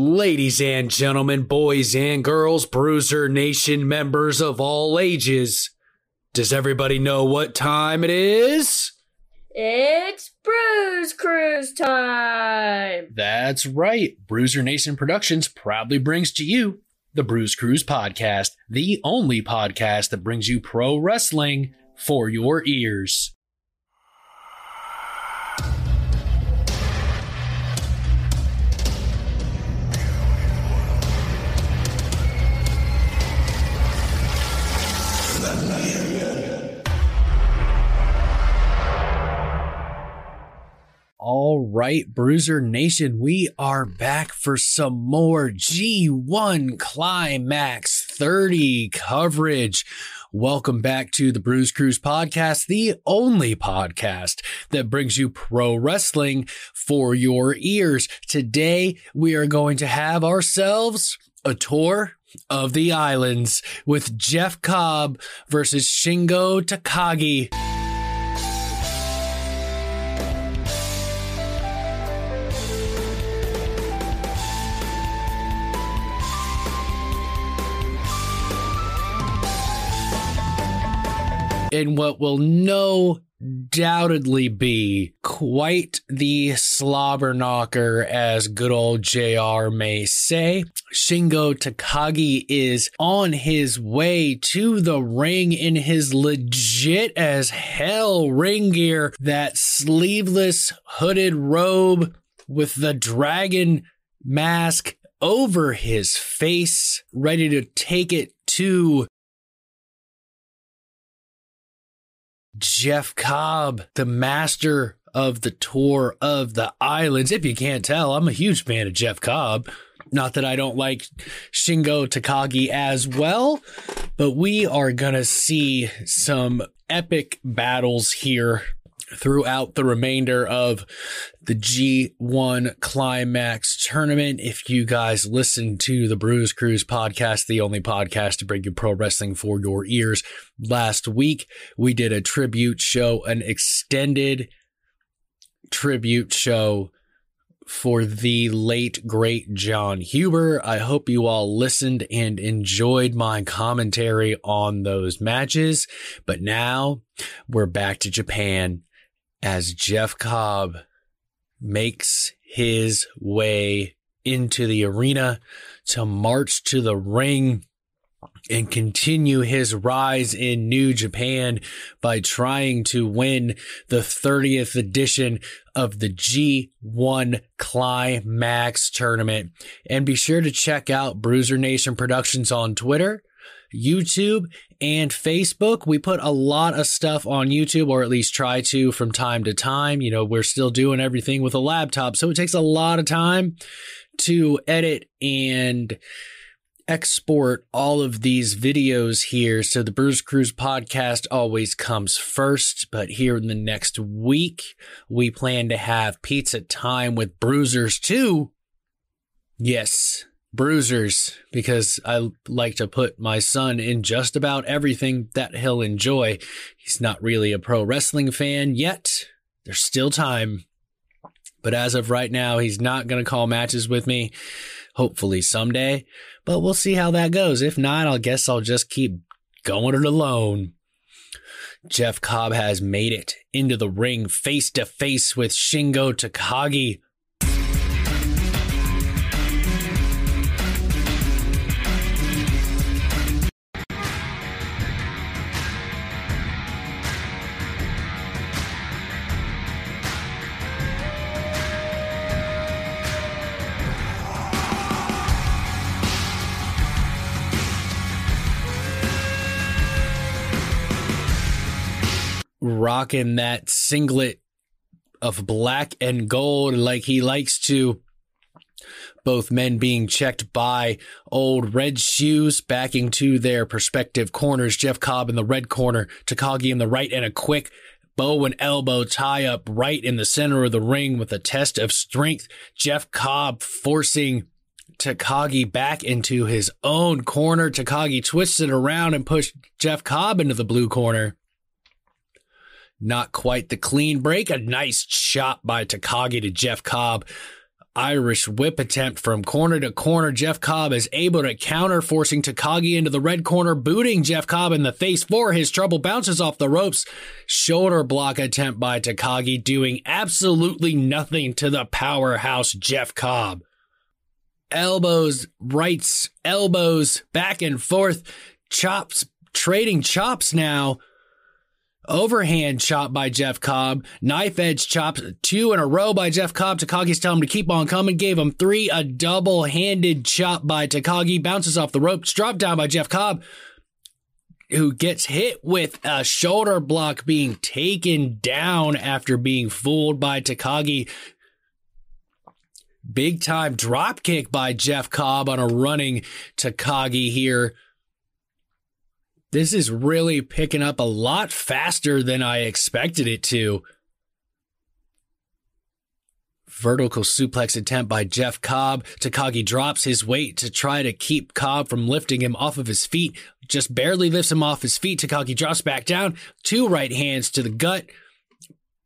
Ladies and gentlemen, boys and girls, Bruiser Nation members of all ages, does everybody know what time it is? It's Bruise Cruise time! That's right. Bruiser Nation Productions proudly brings to you the Bruise Cruise Podcast, the only podcast that brings you pro wrestling for your ears. All right, Bruiser Nation, we are back for some more G1 Climax 30 coverage. Welcome back to the Bruise Cruise podcast, the only podcast that brings you pro wrestling for your ears. Today, we are going to have ourselves a tour of the islands with Jeff Cobb versus Shingo Takagi. In what will no doubtedly be quite the slobber knocker, as good old JR may say. Shingo Takagi is on his way to the ring in his legit as hell ring gear, that sleeveless hooded robe with the dragon mask over his face, ready to take it to Jeff Cobb, the master of the tour of the islands. If you can't tell, I'm a huge fan of Jeff Cobb. Not that I don't like Shingo Takagi as well, but we are going to see some epic battles here throughout the remainder of the G1 Climax tournament. If you guys listen to the Bruise Cruise podcast, the only podcast to bring you pro wrestling for your ears, last week we did a tribute show, an extended tribute show for the late great Jon Huber. I hope you all listened and enjoyed my commentary on those matches. But now we're back to Japan as Jeff Cobb makes his way into the arena to march to the ring and continue his rise in New Japan by trying to win the 30th edition of the G1 Climax tournament. And be sure to check out Bruiser Nation Productions on Twitter YouTube and Facebook. We put a lot of stuff on YouTube, or at least try to from time to time. You know, we're still doing everything with a laptop, so it takes a lot of time to edit and export all of these videos here. So the Bruise Cruise podcast always comes first, but here in the next week, we plan to have pizza time with Bruisers too. Yes, bruisers because I like to put my son in just about everything that he'll enjoy. He's not really a pro wrestling fan yet. There's still time. But as of right now, he's not going to call matches with me. Hopefully someday, but we'll see how that goes. If not, I guess I'll just keep going it alone. Jeff Cobb has made it into the ring face to face with Shingo Takagi. Rocking that singlet of black and gold like he likes to. Both men being checked by old red shoes backing to their respective corners. Jeff Cobb in the red corner, Takagi in the right, and a quick bow and elbow tie up right in the center of the ring with a test of strength. Jeff Cobb forcing Takagi back into his own corner. Takagi twisted around and pushed Jeff Cobb into the blue corner. Not quite the clean break. A nice shot by Takagi to Jeff Cobb. Irish whip attempt from corner to corner. Jeff Cobb is able to counter, forcing Takagi into the red corner, booting Jeff Cobb in the face for his trouble. Bounces off the ropes. Shoulder block attempt by Takagi, doing absolutely nothing to the powerhouse Jeff Cobb. Elbows, rights, elbows, back and forth. Chops, trading chops now Overhand chop by Jeff Cobb. Knife edge chops, two in a row by Jeff Cobb. Takagi's telling him to keep on coming. Gave him three. A double handed chop by Takagi. Bounces off the ropes. Dropped down by Jeff Cobb, who gets hit with a shoulder block being taken down after being fooled by Takagi. Big time drop kick by Jeff Cobb on a running Takagi here. This is really picking up a lot faster than I expected it to. Vertical suplex attempt by Jeff Cobb. Takagi drops his weight to try to keep Cobb from lifting him off of his feet. Just barely lifts him off his feet. Takagi drops back down. Two right hands to the gut.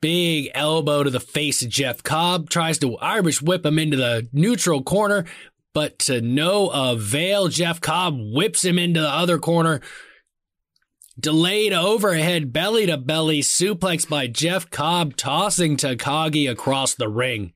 Big elbow to the face of Jeff Cobb. Tries to Irish whip him into the neutral corner, but to no avail. Jeff Cobb whips him into the other corner. Delayed overhead belly to belly suplex by Jeff Cobb, tossing Takagi across the ring.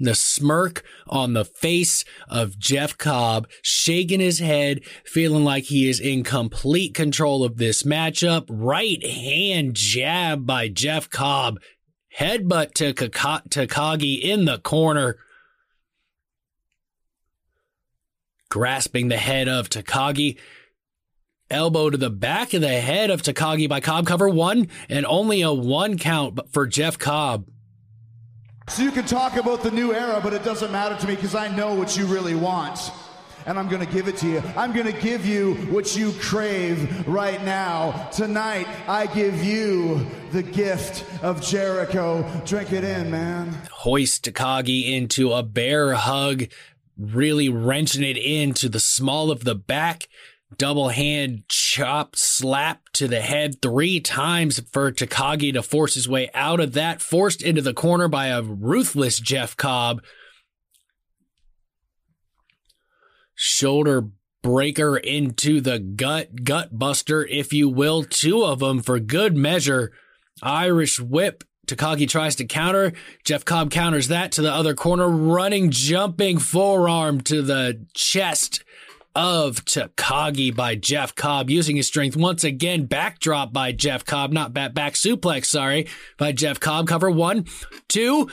The smirk on the face of Jeff Cobb, shaking his head, feeling like he is in complete control of this matchup. Right hand jab by Jeff Cobb, headbutt to Takagi in the corner. Grasping the head of Takagi, elbow to the back of the head of Takagi by Cobb. Cover one and only a one count for Jeff Cobb. So you can talk about the new era, but it doesn't matter to me because I know what you really want. And I'm going to give it to you. I'm going to give you what you crave right now. Tonight, I give you the gift of Jericho. Drink it in, man. Hoist Takagi into a bear hug, really wrenching it into the small of the back double hand chop slap to the head three times for Takagi to force his way out of that, forced into the corner by a ruthless Jeff Cobb. Shoulder breaker into the gut, gut buster, if you will. Two of them for good measure. Irish whip. Takagi tries to counter. Jeff Cobb counters that to the other corner, running, jumping forearm to the chest of Takagi by Jeff Cobb using his strength once again. Backdrop by Jeff Cobb, not back, back suplex, sorry, by Jeff Cobb. Cover one, two.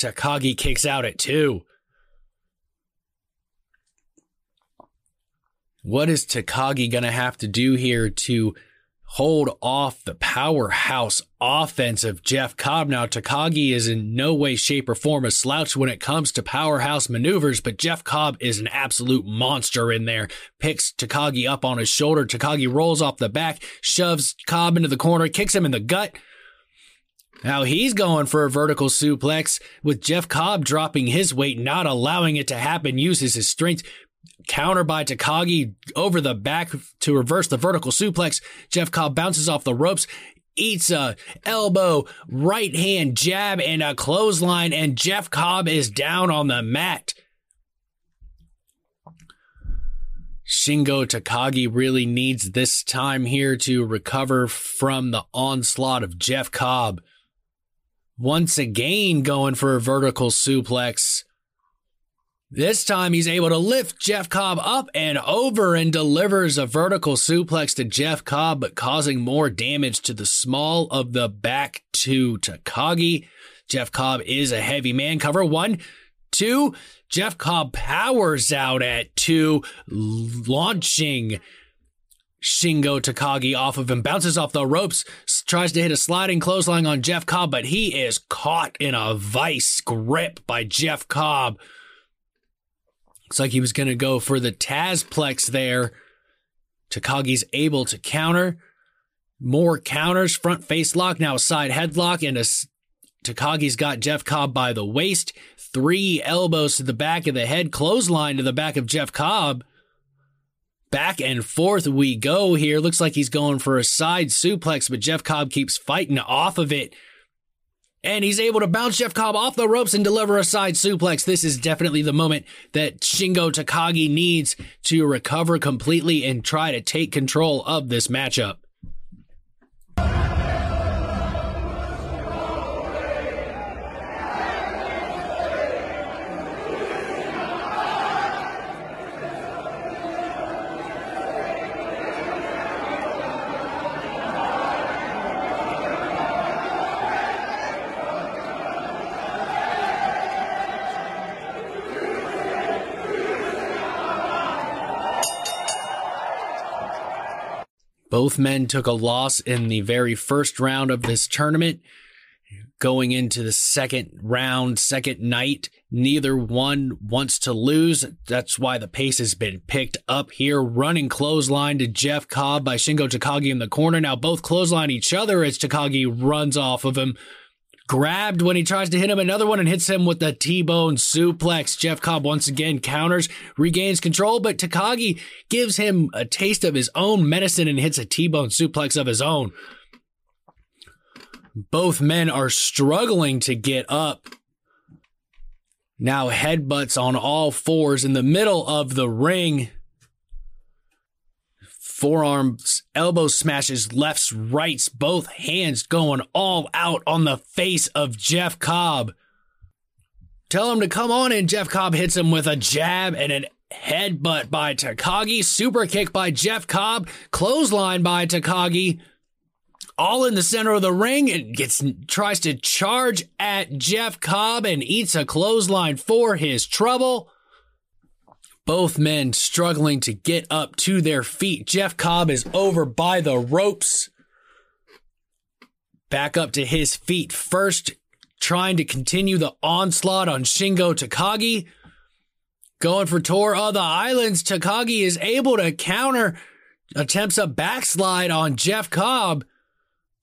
Takagi kicks out at two. What is Takagi going to have to do here to hold off the powerhouse offense of Jeff Cobb. Now, Takagi is in no way, shape, or form a slouch when it comes to powerhouse maneuvers, but Jeff Cobb is an absolute monster in there. Picks Takagi up on his shoulder. Takagi rolls off the back, shoves Cobb into the corner, kicks him in the gut. Now he's going for a vertical suplex with Jeff Cobb dropping his weight, not allowing it to happen, uses his strength, counter by Takagi over the back to reverse the vertical suplex. Jeff Cobb bounces off the ropes, eats a elbow, right hand jab, and a clothesline, and Jeff Cobb is down on the mat. Shingo Takagi really needs this time here to recover from the onslaught of Jeff Cobb. Once again, going for a vertical suplex. This time he's able to lift Jeff Cobb up and over and delivers a vertical suplex to Jeff Cobb, but causing more damage to the small of the back to Takagi. Jeff Cobb is a heavy man. Cover one, two. Jeff Cobb powers out at two, launching Shingo Takagi off of him, bounces off the ropes, tries to hit a sliding clothesline on Jeff Cobb, but he is caught in a vice grip by Jeff Cobb. Looks like he was going to go for the Tazplex there. Takagi's able to counter. More counters, front face lock, now a side headlock, and a Takagi's got Jeff Cobb by the waist. Three elbows to the back of the head, clothesline to the back of Jeff Cobb. Back and forth we go here. Looks like he's going for a side suplex, but Jeff Cobb keeps fighting off of it and he's able to bounce Jeff Cobb off the ropes and deliver a side suplex. This is definitely the moment that Shingo Takagi needs to recover completely and try to take control of this matchup. Both men took a loss in the very first round of this tournament. Going into the second round, second night, neither one wants to lose. That's why the pace has been picked up here. Running clothesline to Jeff Cobb by Shingo Takagi in the corner. Now both clothesline each other as Takagi runs off of him grabbed when he tries to hit him. Another one and hits him with the T-bone suplex. Jeff Cobb once again counters, regains control, but Takagi gives him a taste of his own medicine and hits a T-bone suplex of his own. Both men are struggling to get up. Now headbutts on all fours in the middle of the ring forearms, elbow smashes, lefts, rights, both hands going all out on the face of Jeff Cobb. Tell him to come on in. Jeff Cobb hits him with a jab and an headbutt by Takagi, super kick by Jeff Cobb, clothesline by Takagi. All in the center of the ring and gets tries to charge at Jeff Cobb and eats a clothesline for his trouble. Both men struggling to get up to their feet. Jeff Cobb is over by the ropes. Back up to his feet first, trying to continue the onslaught on Shingo Takagi. Going for tour of the islands. Takagi is able to counter, attempts a backslide on Jeff Cobb,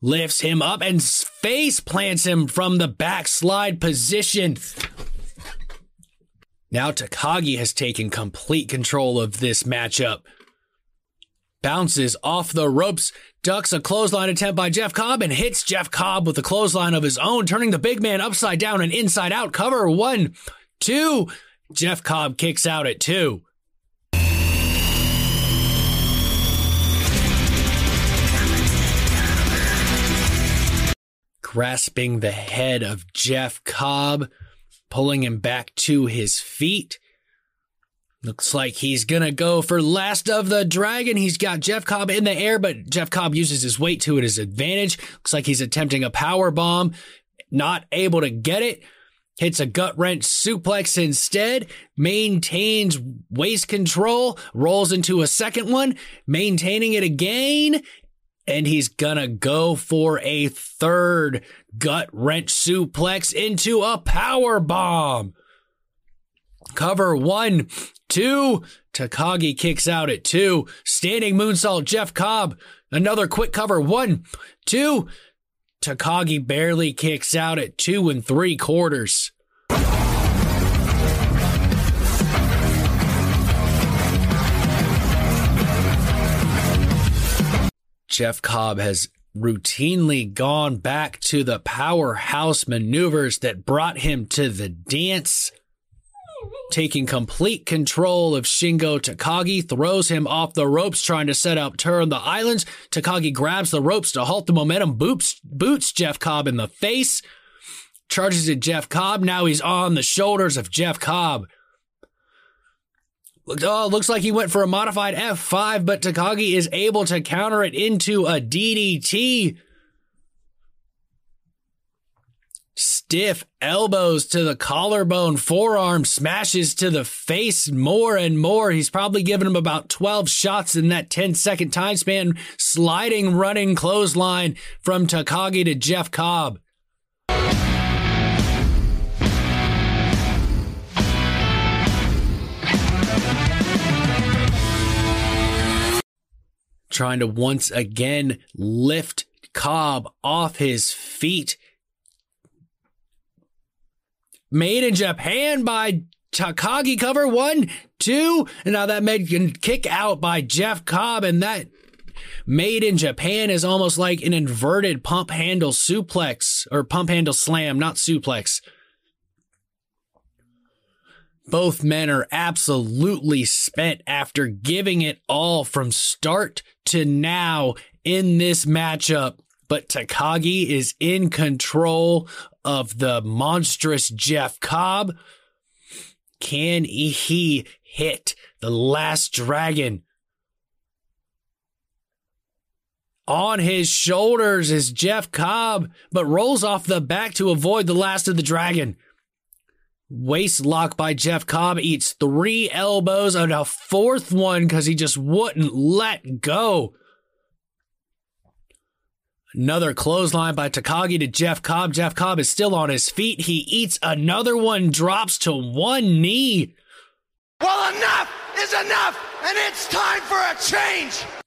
lifts him up and face plants him from the backslide position. Now Takagi has taken complete control of this matchup. Bounces off the ropes, ducks a clothesline attempt by Jeff Cobb, and hits Jeff Cobb with a clothesline of his own, turning the big man upside down and inside out. Cover one, two. Jeff Cobb kicks out at two. Grasping the head of Jeff Cobb pulling him back to his feet. Looks like he's gonna go for Last of the Dragon. He's got Jeff Cobb in the air, but Jeff Cobb uses his weight to his advantage. Looks like he's attempting a power bomb, not able to get it. Hits a gut wrench suplex instead, maintains waist control, rolls into a second one, maintaining it again, and he's gonna go for a third gut wrench suplex into a power bomb. Cover one, two. Takagi kicks out at two. Standing moonsault, Jeff Cobb. Another quick cover, one, two. Takagi barely kicks out at two and three quarters. Jeff Cobb has routinely gone back to the powerhouse maneuvers that brought him to the dance. Taking complete control of Shingo Takagi, throws him off the ropes, trying to set up tour the islands. Takagi grabs the ropes to halt the momentum, boots, boots Jeff Cobb in the face, charges at Jeff Cobb. Now he's on the shoulders of Jeff Cobb. Oh, looks like he went for a modified F5, but Takagi is able to counter it into a DDT. Stiff elbows to the collarbone, forearm smashes to the face more and more. He's probably given him about 12 shots in that 10 second time span. Sliding running clothesline from Takagi to Jeff Cobb. Trying to once again lift Cobb off his feet. Made in Japan by Takagi cover one, two, and now that made kick out by Jeff Cobb, and that made in Japan is almost like an inverted pump handle suplex or pump handle slam, not suplex. Both men are absolutely spent after giving it all from start to now in this matchup. But Takagi is in control of the monstrous Jeff Cobb. Can he hit the last dragon? On his shoulders is Jeff Cobb, but rolls off the back to avoid the last of the dragon. Waist lock by Jeff Cobb eats three elbows and a fourth one because he just wouldn't let go. Another clothesline by Takagi to Jeff Cobb. Jeff Cobb is still on his feet. He eats another one, drops to one knee. Well, enough is enough, and it's time for a change.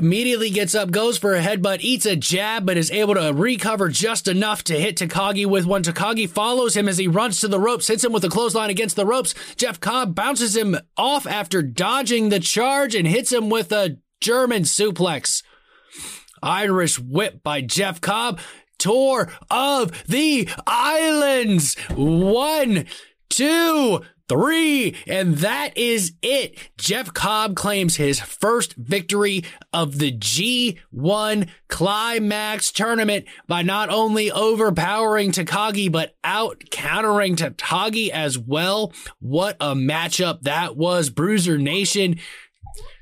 Immediately gets up, goes for a headbutt, eats a jab, but is able to recover just enough to hit Takagi with one. Takagi follows him as he runs to the ropes, hits him with a clothesline against the ropes. Jeff Cobb bounces him off after dodging the charge and hits him with a German suplex. Irish whip by Jeff Cobb. Tour of the Islands. One, two, three, and that is it. Jeff Cobb claims his first victory of the G1 Climax tournament by not only overpowering Takagi, but out countering Takagi as well. What a matchup that was, Bruiser Nation.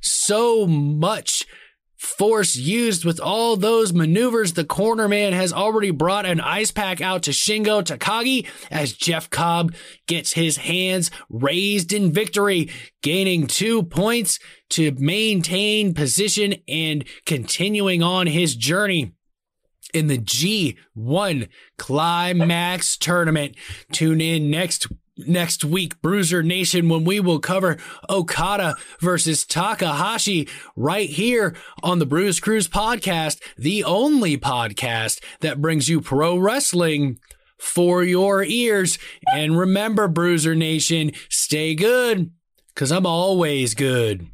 So much force used with all those maneuvers. The corner man has already brought an ice pack out to Shingo Takagi as Jeff Cobb gets his hands raised in victory, gaining two points to maintain position and continuing on his journey in the G1 Climax tournament. Tune in next next week, Bruiser Nation, when we will cover Okada versus Takahashi right here on the Bruise Cruise podcast, the only podcast that brings you pro wrestling for your ears. And remember, Bruiser Nation, stay good because I'm always good.